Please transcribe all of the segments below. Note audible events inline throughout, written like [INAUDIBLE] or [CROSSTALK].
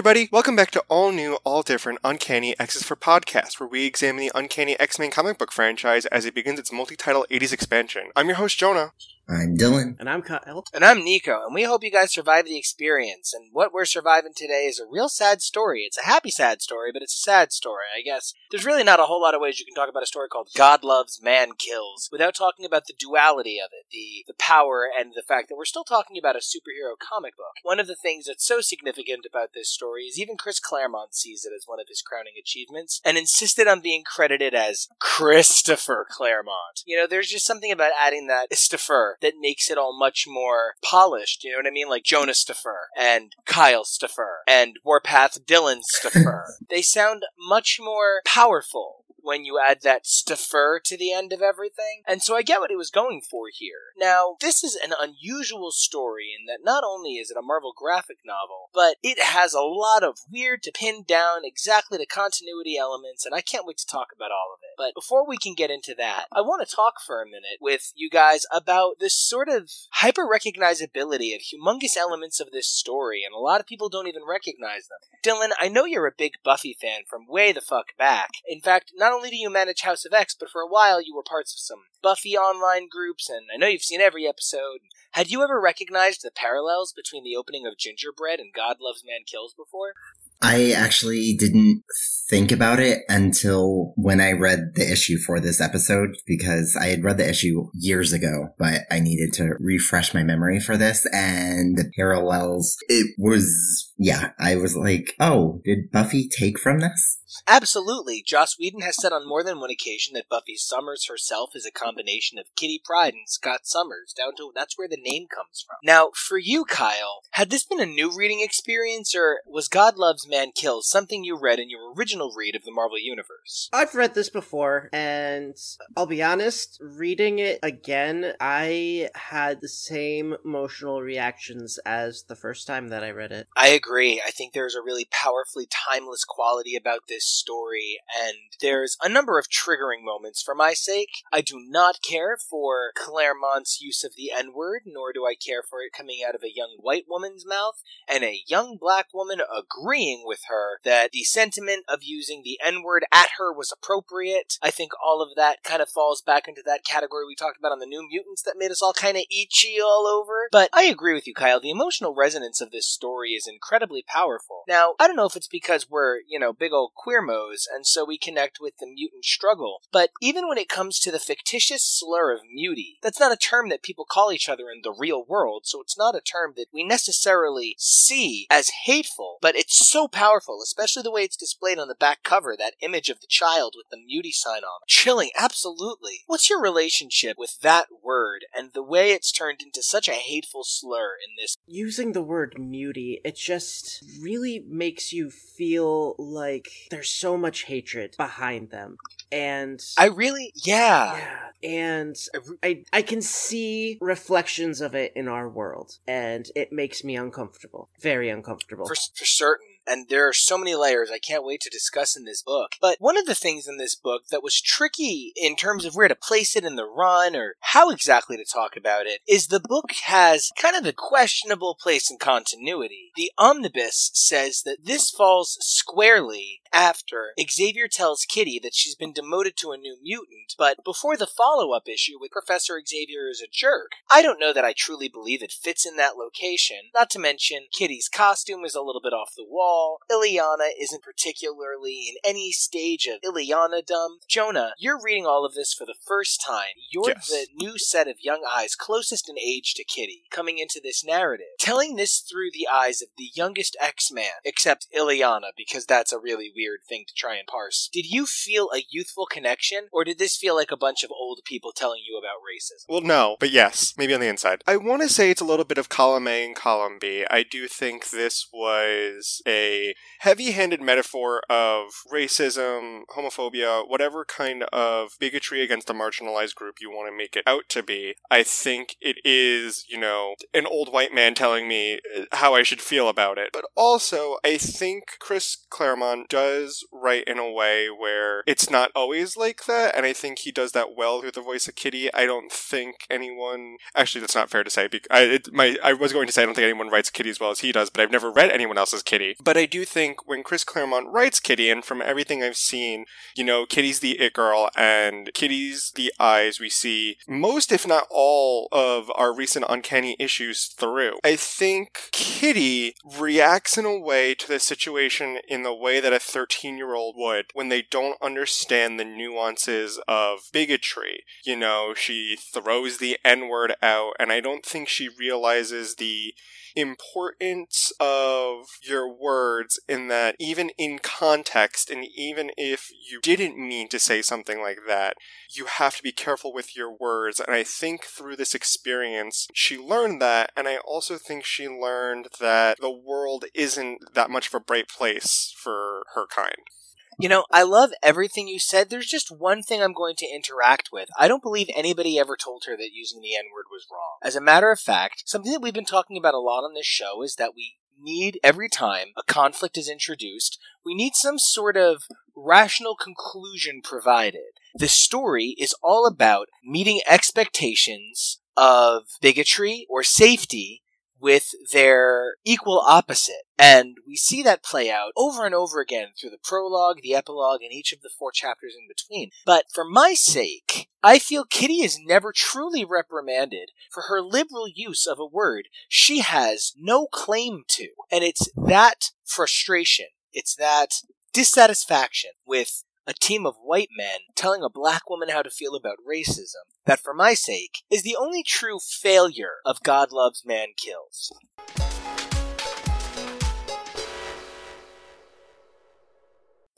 everybody, welcome back to all new, all different Uncanny X's for Podcast, where we examine the Uncanny X-Men comic book franchise as it begins its multi-title 80s expansion. I'm your host, Jonah. I'm Dylan. And I'm Kyle. And I'm Nico, and we hope you guys survive the experience. And what we're surviving today is a real sad story. It's a happy sad story, but it's a sad story, I guess. There's really not a whole lot of ways you can talk about a story called God Loves, Man Kills without talking about the duality of it, the, the power and the fact that we're still talking about a superhero comic book. One of the things that's so significant about this story is even Chris Claremont sees it as one of his crowning achievements and insisted on being credited as Christopher Claremont. You know, there's just something about adding that Christopher that makes it all much more polished. You know what I mean? Like Jonas Staffer and Kyle Staffer and Warpath Dylan Staffer. [LAUGHS] they sound much more powerful when you add that Staffer to the end of everything. And so I get what he was going for here. Now, this is an unusual story in that not only is it a Marvel graphic novel, but it has a lot of weird to pin down exactly the continuity elements, and I can't wait to talk about all of it. But before we can get into that, I want to talk for a minute with you guys about this sort of hyper recognizability of humongous elements of this story, and a lot of people don't even recognize them. Dylan, I know you're a big Buffy fan from way the fuck back. In fact, not only do you manage House of X, but for a while you were parts of some Buffy online groups, and I know you've seen every episode. Had you ever recognized the parallels between the opening of Gingerbread and God Loves Man Kills before? I actually didn't think about it until when I read the issue for this episode because I had read the issue years ago, but I needed to refresh my memory for this and the parallels. It was, yeah, I was like, oh, did Buffy take from this? Absolutely. Joss Whedon has said on more than one occasion that Buffy Summers herself is a combination of Kitty Pryde and Scott Summers, down to that's where the name comes from. Now, for you, Kyle, had this been a new reading experience, or was God Loves Man Kills something you read in your original read of the Marvel Universe? I've read this before, and I'll be honest, reading it again, I had the same emotional reactions as the first time that I read it. I agree. I think there's a really powerfully timeless quality about this story, and there's a number of triggering moments for my sake. I do not care for Claremont's use of the N word, nor do I care for it coming out of a young white woman's mouth, and a young black woman agreeing with her that the sentiment of using the N word at her was appropriate. I think all of that kind of falls back into that category we talked about on the New Mutants that made us all kind of itchy all over. But I agree with you, Kyle. The emotional resonance of this story is incredibly powerful. Now, I don't know if it's because we're, you know, big old queer moes, and so we connect with the mutant struggle, but even when it comes to the fictitious slur of mutie, that's not a term that people call each other in the real world, so it's not a term that we necessarily see as hateful, but it's so powerful, especially the way it's displayed on the back cover, that image of the child with the mutie sign on. Chilling, absolutely. What's your relationship with that word and the way it's turned into such a hateful slur in this? Using the word mutie, it just really makes you feel like so much hatred behind them. And I really, yeah. yeah, and I I can see reflections of it in our world, and it makes me uncomfortable, very uncomfortable. For, for certain. And there are so many layers I can't wait to discuss in this book. But one of the things in this book that was tricky in terms of where to place it in the run or how exactly to talk about it is the book has kind of a questionable place in continuity. The omnibus says that this falls squarely after Xavier tells Kitty that she's been demoted to a new mutant, but before the follow up issue with Professor Xavier is a jerk. I don't know that I truly believe it fits in that location. Not to mention, Kitty's costume is a little bit off the wall all, Illyana isn't particularly in any stage of Illyana-dom. Jonah, you're reading all of this for the first time. You're Yes. the new set of young eyes closest in age to Kitty coming into this narrative, telling this through the eyes of the youngest X-Man, except Illyana, because that's a really weird thing to try and parse. Did you feel a youthful connection, or did this feel like a bunch of old people telling you about racism? Well, no, but yes, maybe on the inside. I want to say it's a little bit of column A and column B. I do think this was a heavy handed metaphor of racism, homophobia, whatever kind of bigotry against a marginalized group you want to make it out to be. I think it is, you know, an old white man telling me uh, how I should feel about it. But also, I think Chris Claremont does write in a way where it's not always like that, and I think he does that well through the voice of Kitty. I don't think anyone. Actually, that's not fair to say. Because I, it, my, I was going to say I don't think anyone writes Kitty as well as he does, but I've never read anyone else's Kitty. But I do think when Chris Claremont writes Kitty, and from everything I've seen, you know, Kitty's the it girl, and Kitty's the eyes we see most, if not all, of our recent Uncanny issues through. I think Kitty reacts in a way to the situation in the way that a 13 year old would when they don't understand the nuances of bigotry. You know, she throws the N word out, and I don't think she realizes the importance of your words in that even in context and even if you didn't mean to say something like that you have to be careful with your words and i think through this experience she learned that and i also think she learned that the world isn't that much of a bright place for her kind You know, I love everything you said. There's just one thing I'm going to interact with. I don't believe anybody ever told her that using the N word was wrong. As a matter of fact, something that we've been talking about a lot on this show is that we need every time a conflict is introduced, we need some sort of rational conclusion provided. The story is all about meeting expectations of bigotry or safety with their equal opposite. And we see that play out over and over again through the prologue, the epilogue, and each of the four chapters in between. But for my sake, I feel Kitty is never truly reprimanded for her liberal use of a word she has no claim to. And it's that frustration, it's that dissatisfaction with a team of white men telling a black woman how to feel about racism that, for my sake, is the only true failure of God Loves Man Kills.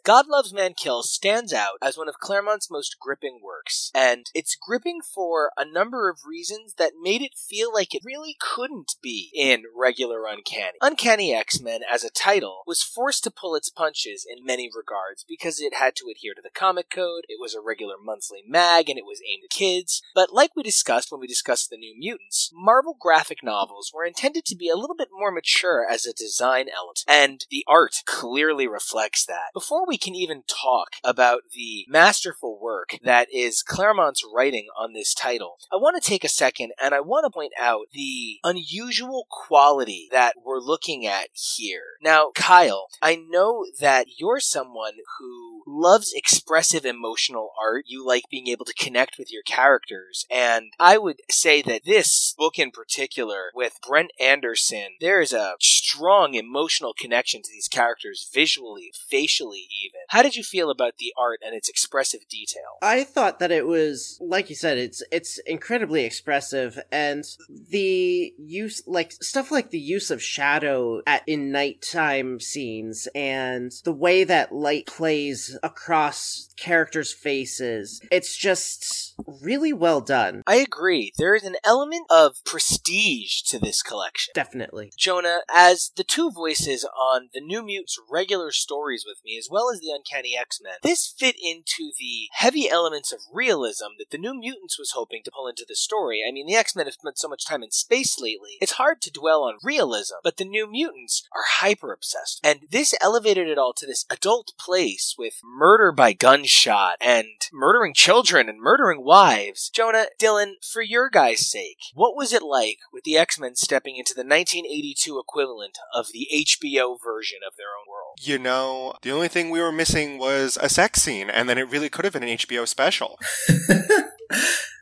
God Loves Man Kills stands out as one of Claremont's most gripping works, and it's gripping for a number of reasons that made it feel like it really couldn't be in regular Uncanny. Uncanny X-Men, as a title, was forced to pull its punches in many regards because it had to adhere to the comic code, it was a regular monthly mag, and it was aimed at kids. But like we discussed when we discussed the New Mutants, Marvel graphic novels were intended to be a little bit more mature as a design element, and the art clearly reflects that. Before we can even talk about the masterful work that is Claremont's writing on this title, I want to take a second and I want to point out the unusual quality that we're looking at here. Now, Kyle, I know that you're someone who loves expressive emotional art. You like being able to connect with your characters. And I would say that this book in particular, with Brent Anderson, there is a strong emotional connection to these characters visually, facially, even. How did you feel about the art and its expressive detail? I thought that it was like you said it's it's incredibly expressive and the use like stuff like the use of shadow at in nighttime scenes and the way that light plays across characters' faces. It's just really well done. I agree. There is an element of prestige to this collection. Definitely. Jonah, as the two voices on the New Mutants regular stories with me, as well as the Uncanny X Men, this fit into the heavy elements of realism that the New Mutants was hoping to pull into the story. I mean, the X Men have spent so much time in space lately, it's hard to dwell on realism, but the New Mutants are hyper obsessed. And this elevated it all to this adult place with murder by gunshot and murdering children and murdering wives. Jonah, Dylan, for your guys' sake, what was it like with the X Men stepping into the 1982 equivalent of the HBO version of their own world? You know, the only thing we were missing was a sex scene, and then it really could have been an HBO special. [LAUGHS]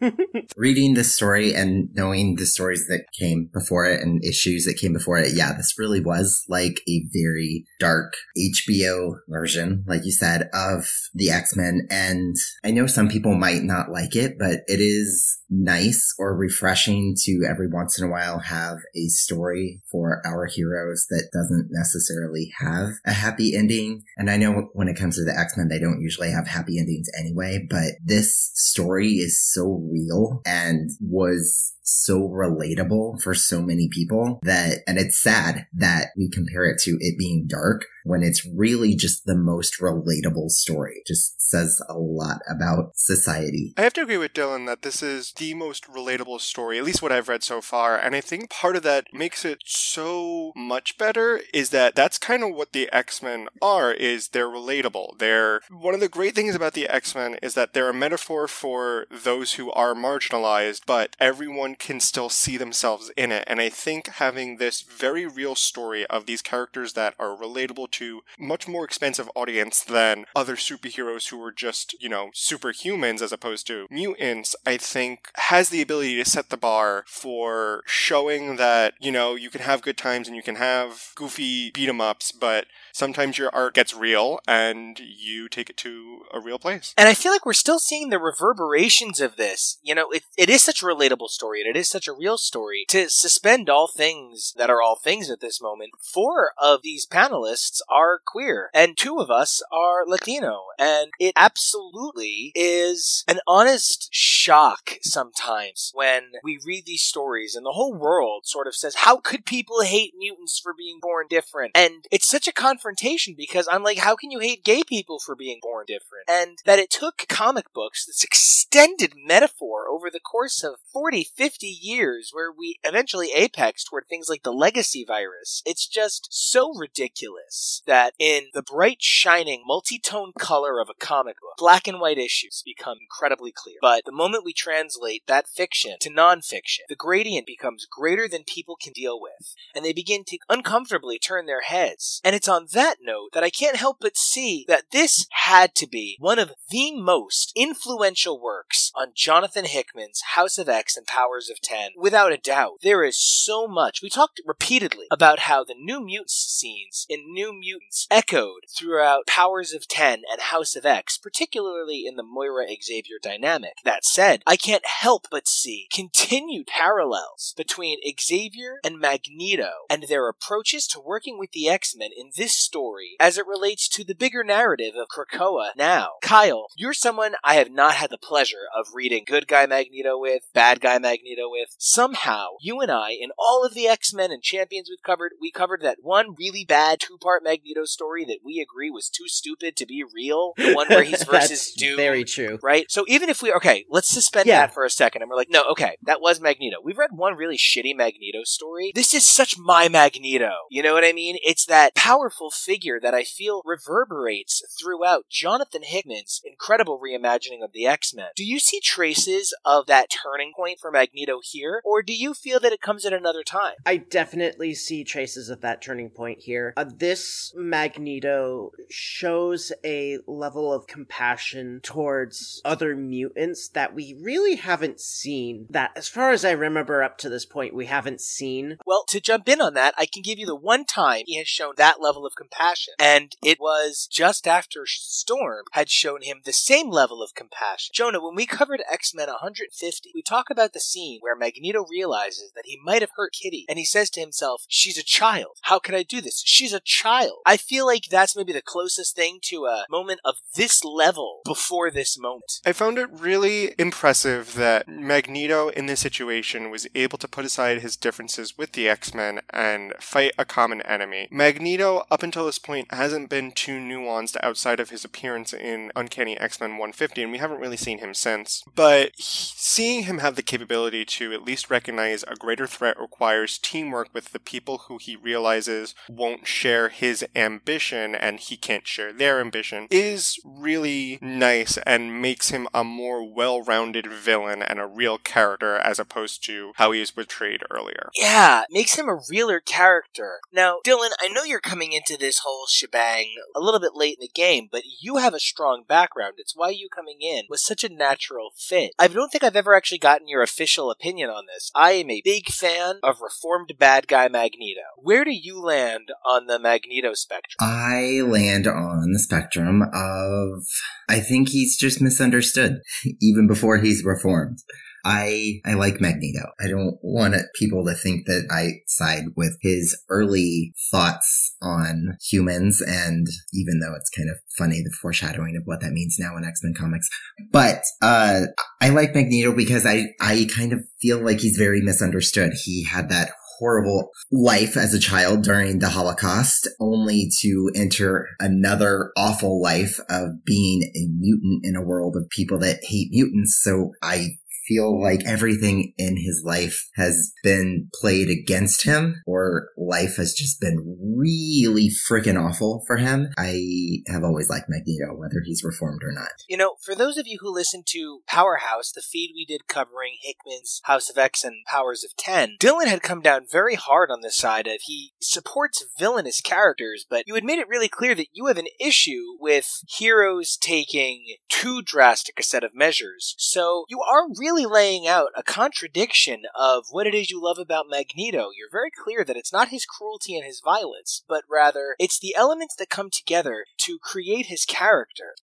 [LAUGHS] Reading this story and knowing the stories that came before it and issues that came before it, yeah, this really was like a very dark HBO version, like you said, of the X-Men. And I know some people might not like it, but it is nice or refreshing to every once in a while have a story for our heroes that doesn't necessarily have a happy ending. And I know when it comes to the X-Men, they don't usually have happy endings anyway, but this story is so real and was so relatable for so many people that, and it's sad that we compare it to it being dark when it's really just the most relatable story. Just says a lot about society. I have to agree with Dylan that this is the most relatable story, at least what I've read so far. And I think part of that makes it so much better is that that's kind of what the X-Men are, is they're relatable. They're, one of the great things about the X-Men is that they're a metaphor for those who are marginalized, but everyone can still see themselves in it. And I think having this very real story of these characters that are relatable to much more expansive audience than other superheroes who are just, you know, superhumans as opposed to mutants, I think has the ability to set the bar for showing that, you know, you can have good times and you can have goofy beat 'em ups, but sometimes your art gets real and you take it to a real place. And I feel like we're still seeing the reverberations of this. You know, it, it is such a relatable story and it is such a real story. To suspend all things that are all things at this moment, four of these panelists are queer and two of us are Latino. And it absolutely is an honest shock sometimes when we read these stories and the whole world sort of says, how could people hate mutants for being born different? And it's such a confrontation because I'm like, how can you hate gay people for being born different? And that it took comic books, this extended metaphor over the course of 40, 50 years where we eventually apex toward things like the legacy virus. It's just so ridiculous that in the bright, shining, multi-tone color of a comic book, black and white issues become incredibly clear. But the moment we translate that fiction to nonfiction, the gradient becomes greater than people can deal with, and they begin to uncomfortably turn their heads. And it's on that note that I can't help but see that this had to be one of the most influential works on Jonathan Hickman's House of X and Powers of X. Without a doubt, there is so much. We talked repeatedly about how the New Mutants scenes in New Mutants echoed throughout Powers of X and House of X, particularly in the Moira Xavier dynamic. That said, I can't help but see continued parallels between Xavier and Magneto and their approaches to working with the X-Men in this story as it relates to the bigger narrative of Krakoa now. Kyle, you're someone I have not had the pleasure of reading good guy Magneto with, bad guy Magneto with. Somehow, you and I, in all of the X-Men and Champions we've covered, we covered that one really bad two-part Magneto story that we agree was too stupid to be real. The one where he's [LAUGHS] versus Doom. very true. Right? So even if we, okay, let's suspend Yeah. that for a second. And we're like, no, okay, that was Magneto. We've read one really shitty Magneto story. This is such my Magneto. You know what I mean? It's that powerful figure that I feel reverberates throughout Jonathan Hickman's incredible reimagining of the X-Men. Do you see traces of that turning point for Magneto here? Or do you feel that it comes at another time? I definitely see traces of that turning point here. Uh, this Magneto shows a level of compassion towards other mutants that we really haven't seen. That, as far as I remember up to this point, we haven't seen. Well, to jump in on that, I can give you the one time he has shown that level of compassion. And it was just after Storm had shown him the same level of compassion. Jonah, when we covered X Men 150, we talk about the scene where Magneto realizes that he might have hurt Kitty. And he says to himself, She's a child. How could I do this? She's a child. I feel like that's maybe the closest thing to a moment of this level before this moment. I found it really impressive that Magneto in this situation was able to put aside his differences with the X Men and fight a common enemy. Magneto, up until this point, hasn't been too nuanced outside of his appearance in Uncanny X Men 150, and we haven't really seen him since. But he- seeing him have the capability to at least recognize a greater threat requires teamwork with the people who he realizes won't share his ambition and he can't share their ambition is really nice and makes him a more well rounded villain and a real character as opposed to how he is portrayed earlier. Yeah, makes him a realer character. Now, Dylan, I know you're coming into this whole shebang a little bit late in the game, but you have a strong background. It's why you coming in was such a natural fit. I don't think I've ever actually gotten your official opinion on this. I am a big fan of reformed bad guy Magneto. Where do you land on the Magneto spectrum? I land on the spectrum of I think he's just misunderstood [LAUGHS] even before he's reformed. I I like Magneto. I don't want people to think that I side with his early thoughts on humans, and even though it's kind of funny the foreshadowing of what that means now in X Men comics, but uh, I like Magneto because I I kind of feel like he's very misunderstood. He had that horrible life as a child during the Holocaust, only to enter another awful life of being a mutant in a world of people that hate mutants. So I feel like everything in his life has been played against him or life has just been really freaking awful for him. I have always liked Magneto, whether he's reformed or not. You know, for those of you who listen to Powerhouse, the feed we did covering Hickman's House of X and Powers of X, Dylan had come down very hard on this side of he supports villainous characters, but you had made it really clear that you have an issue with heroes taking too drastic a set of measures. So you are really laying out a contradiction of what it is you love about Magneto. You're very clear that it's not his cruelty and his violence, but rather it's the elements that come together to create his character.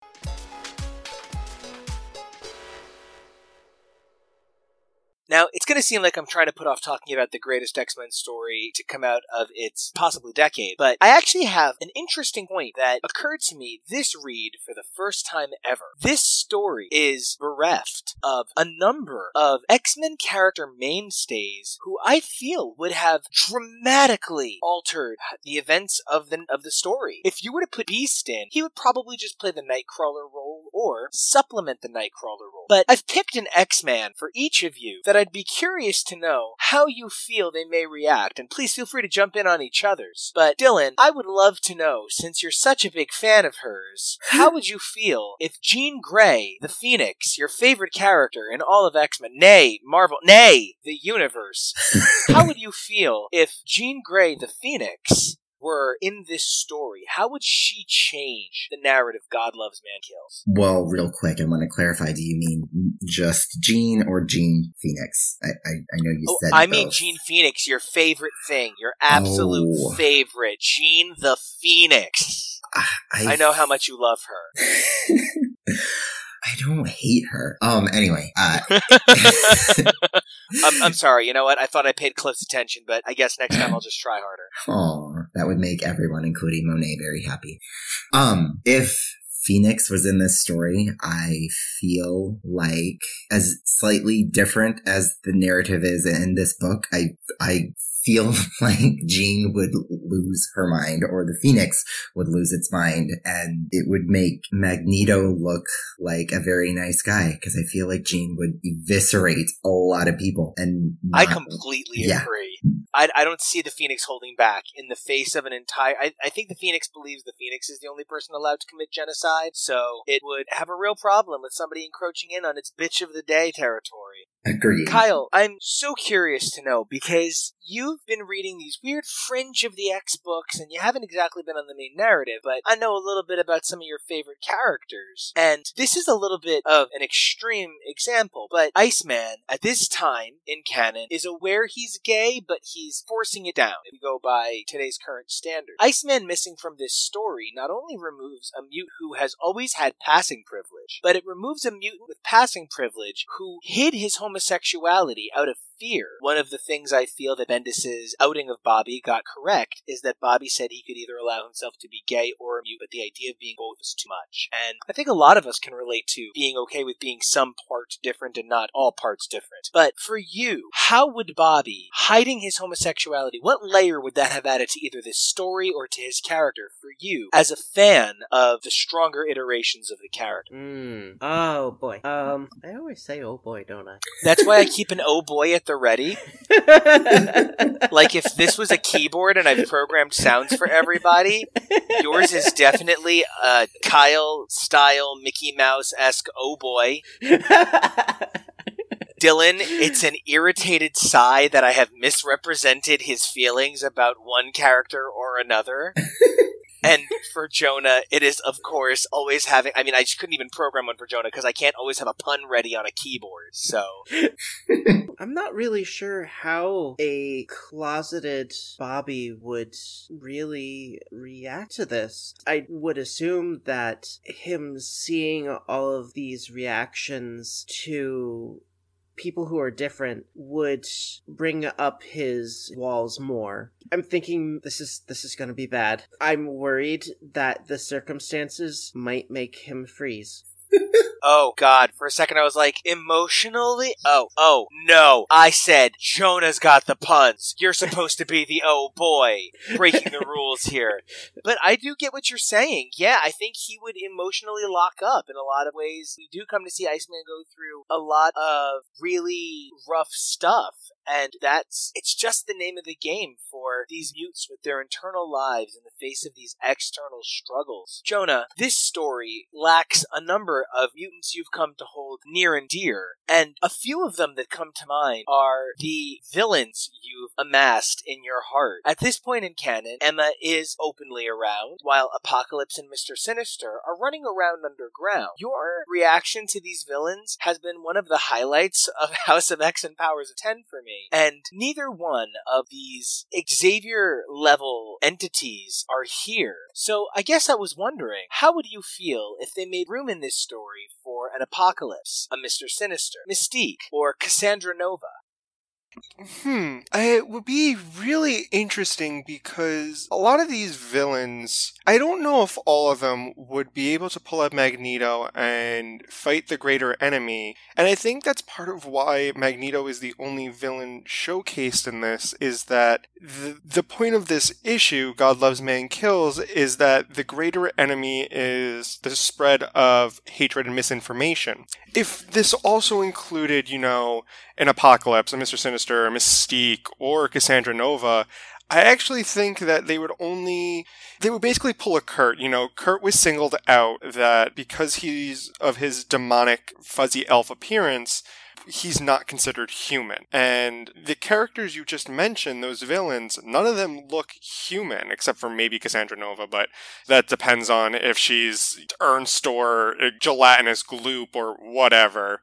Now, it's going to seem like I'm trying to put off talking about the greatest X Men story to come out of its possibly decade, but I actually have an interesting point that occurred to me this read for the first time ever. This story is bereft of a number of X Men character mainstays who I feel would have dramatically altered the events of the, of the story. If you were to put Beast in, he would probably just play the Nightcrawler role or supplement the Nightcrawler role. But I've picked an X Man for each of you that I'd be curious to know how you feel they may react, and please feel free to jump in on each other's. But Dylan, I would love to know, since you're such a big fan of hers, how would you feel if Jean Grey, the Phoenix, your favorite character in all of X Men, nay, Marvel, nay, the universe, [LAUGHS] how would you feel if Jean Grey, the Phoenix, were in this story, how would she change the narrative God loves, man kills? Well, real quick, I want to clarify. Do you mean just Jean or Jean Phoenix? I I, I know you oh, said. I both. mean Jean Phoenix, your favorite thing, your absolute Oh. favorite, Jean the Phoenix. Ah, I know how much you love her. [LAUGHS] I don't hate her. Um. Anyway. Uh. [LAUGHS] [LAUGHS] I'm, I'm sorry. You know what? I thought I paid close attention, but I guess next time I'll just try harder. Aw, that would make everyone, including Monet, very happy. Um, if Phoenix was in this story, I feel like as slightly different as the narrative is in this book, I I feel [LAUGHS] like Jean would lose her mind or the Phoenix would lose its mind and it would make Magneto look like a very nice guy because I feel like Jean would eviscerate a lot of people and I completely Yeah. agree. I, I don't see the Phoenix holding back in the face of an entire. I, I think the Phoenix believes the Phoenix is the only person allowed to commit genocide, so it would have a real problem with somebody encroaching in on its bitch of the day territory. Agreed. Kyle, I'm so curious to know because you've been reading these weird fringe of the X books and you haven't exactly been on the main narrative, but I know a little bit about some of your favorite characters. And this is a little bit of an extreme example, but Iceman at this time in canon is aware he's gay, but he's forcing it down if we go by today's current standard. Iceman missing from this story not only removes a mute who has always had passing privilege, but it removes a mutant with passing privilege who hid his homosexuality out of fear. One of the things I feel that Bendis's outing of Bobby got correct is that Bobby said he could either allow himself to be gay or a mute, but the idea of being both is too much. And I think a lot of us can relate to being okay with being some parts different and not all parts different. But for you, how would Bobby hiding his homosexuality, what layer would that have added to either this story or to his character for you as a fan of the stronger iterations of the character? Mm, Hmm. Oh boy. Um, I always say "oh boy," don't I? That's why I keep an oh boy at the ready. [LAUGHS] Like if this was a keyboard and I've programmed sounds for everybody, yours is definitely a Kyle style Mickey Mouse esque oh boy. Dylan, it's an irritated sigh that I have misrepresented his feelings about one character or another. And for Jonah, it is, of course, always having. I mean, I just couldn't even program one for Jonah because I can't always have a pun ready on a keyboard. So, [LAUGHS] I'm not really sure how a closeted Bobby would really react to this. I would assume that him seeing all of these reactions to people who are different would bring up his walls more. I'm thinking this is this is going to be bad. I'm worried that the circumstances might make him freeze. Oh god, for a second I was like, emotionally? Oh, oh, no. I said, Jonah's got the puns. You're supposed to be the oh boy, breaking the rules here. But I do get what you're saying. Yeah, I think he would emotionally lock up in a lot of ways. We do come to see Iceman go through a lot of really rough stuff. And that's, it's just the name of the game for these mutes with their internal lives in the face of these external struggles. Jonah, this story lacks a number of mutants you've come to hold near and dear, and a few of them that come to mind are the villains you've amassed in your heart. At this point in canon, Emma is openly around, while Apocalypse and Mr. Sinister are running around underground. Your reaction to these villains has been one of the highlights of [LAUGHS] House of X and Powers of X for me. And neither one of these Xavier level entities are here. So I guess I was wondering, how would you feel if they made room in this story for an Apocalypse, a Mr. Sinister, Mystique, or Cassandra Nova? Hmm. It would be really interesting because a lot of these villains, I don't know if all of them would be able to pull up Magneto and fight the greater enemy. And I think that's part of why Magneto is the only villain showcased in this is that the, the point of this issue, God Loves Man Kills, is that the greater enemy is the spread of hatred and misinformation. If this also included, you know, an Apocalypse, a Mr. Sinister, a Mystique, or Cassandra Nova, I actually think that they would only they would basically pull a Kurt. You know, Kurt was singled out that because he's of his demonic fuzzy elf appearance, he's not considered human. And the characters you just mentioned, those villains, none of them look human except for maybe Cassandra Nova, but that depends on if she's Ernst or gelatinous gloop or whatever.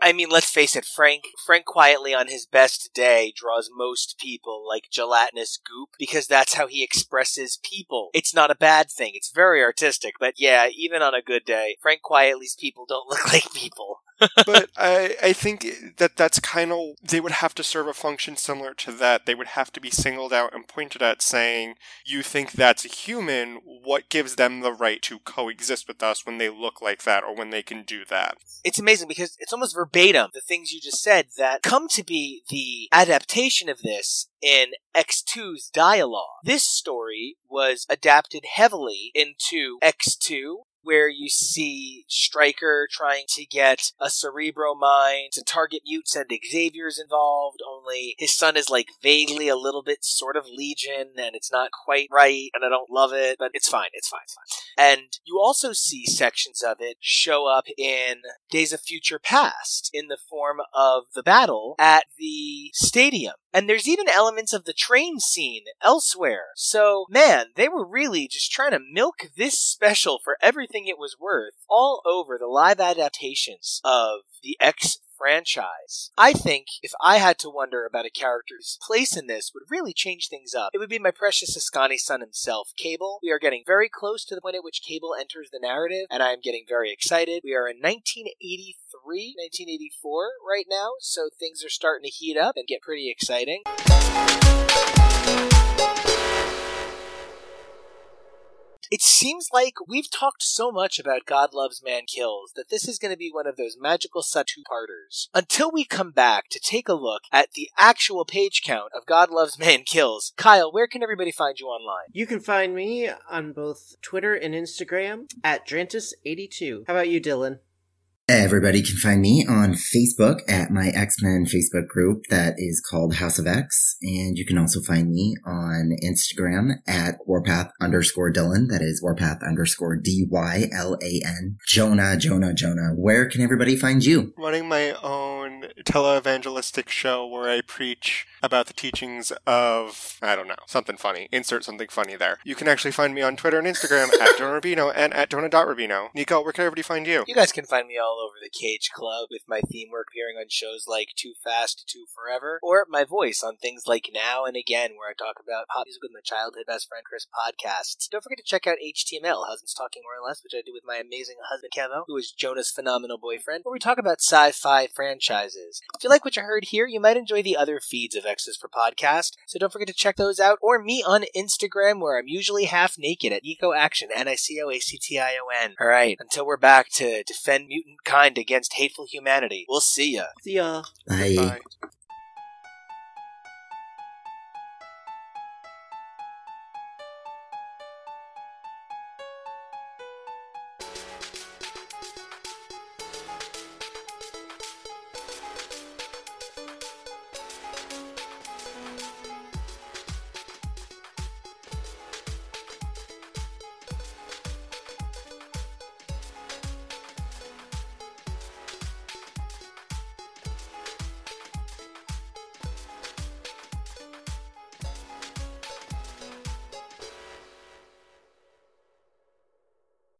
I mean, let's face it, Frank Frank Quitely on his best day draws most people like gelatinous goop because that's how he expresses people. It's not a bad thing. It's very artistic, but yeah, even on a good day, Frank Quitely's people don't [LAUGHS] look like people. But I, I think that that's kind of they would have to serve a function similar to that. They would have to be singled out and pointed at, saying, "You think that's a human? What gives them the right to coexist with us when they look like that or when they can do that?" It's amazing because it's almost verbatim the things you just said that come to be the adaptation of this in X2's dialogue. This story was adapted heavily into X2 where you see Stryker trying to get a Cerebro mind to target mutes and Xavier's involved, only his son is like vaguely a little bit sort of Legion and it's not quite right and I don't love it, but it's fine, it's fine, it's fine. And you also see sections of it show up in Days of Future Past in the form of the battle at the stadium. And there's even elements of the train scene elsewhere. So, man, they were really just trying to milk this special for everything it was worth all over the live adaptations of the X franchise. I think if I had to wonder about a character's place in this would really change things up, it would be my precious Askani son himself, Cable. We are getting very close to the point at which Cable enters the narrative, and I am getting very excited. We are in 1983, 1984 right now, so things are starting to heat up and get pretty exciting. It seems like we've talked so much about God Loves Man Kills that this is going to be one of those magical two parters. Until we come back to take a look at the actual page count of God Loves Man Kills, Kyle, where can everybody find you online? You can find me on both Twitter and Instagram at Drantis82. How about you, Dylan? Everybody can find me on Facebook at my X-Men Facebook group that is called House of X. And you can also find me on Instagram at Warpath underscore Dylan. That is Warpath underscore D-Y-L-A-N. Jonah, Jonah, Jonah. Where can everybody find you? Running my own televangelistic show where I preach about the teachings of, I don't know, something funny. Insert something funny there. You can actually find me on Twitter and Instagram at [LAUGHS] Jonah Rubino and at Jonah.Rubino. Nico, where can everybody find you? You guys can find me all over the Cage Club with my theme work appearing on shows like Too Fast, Too Forever, or my voice on things like Now and Again, where I talk about pop music with my childhood best friend Chris podcasts. Don't forget to check out HTML, Husbands Talking More or Less, which I do with my amazing husband Kevo, who is Jonah's phenomenal boyfriend, where we talk about sci-fi franchises. If you like what you heard here, you might enjoy the other feeds of X's for Podcast podcast. So don't forget to check those out, or me on Instagram, where I'm usually half naked at Nico Action, N I C O A C T I O N. All right, until we're back to defend mutant kind against hateful humanity, we'll see ya. See ya. Bye. Bye.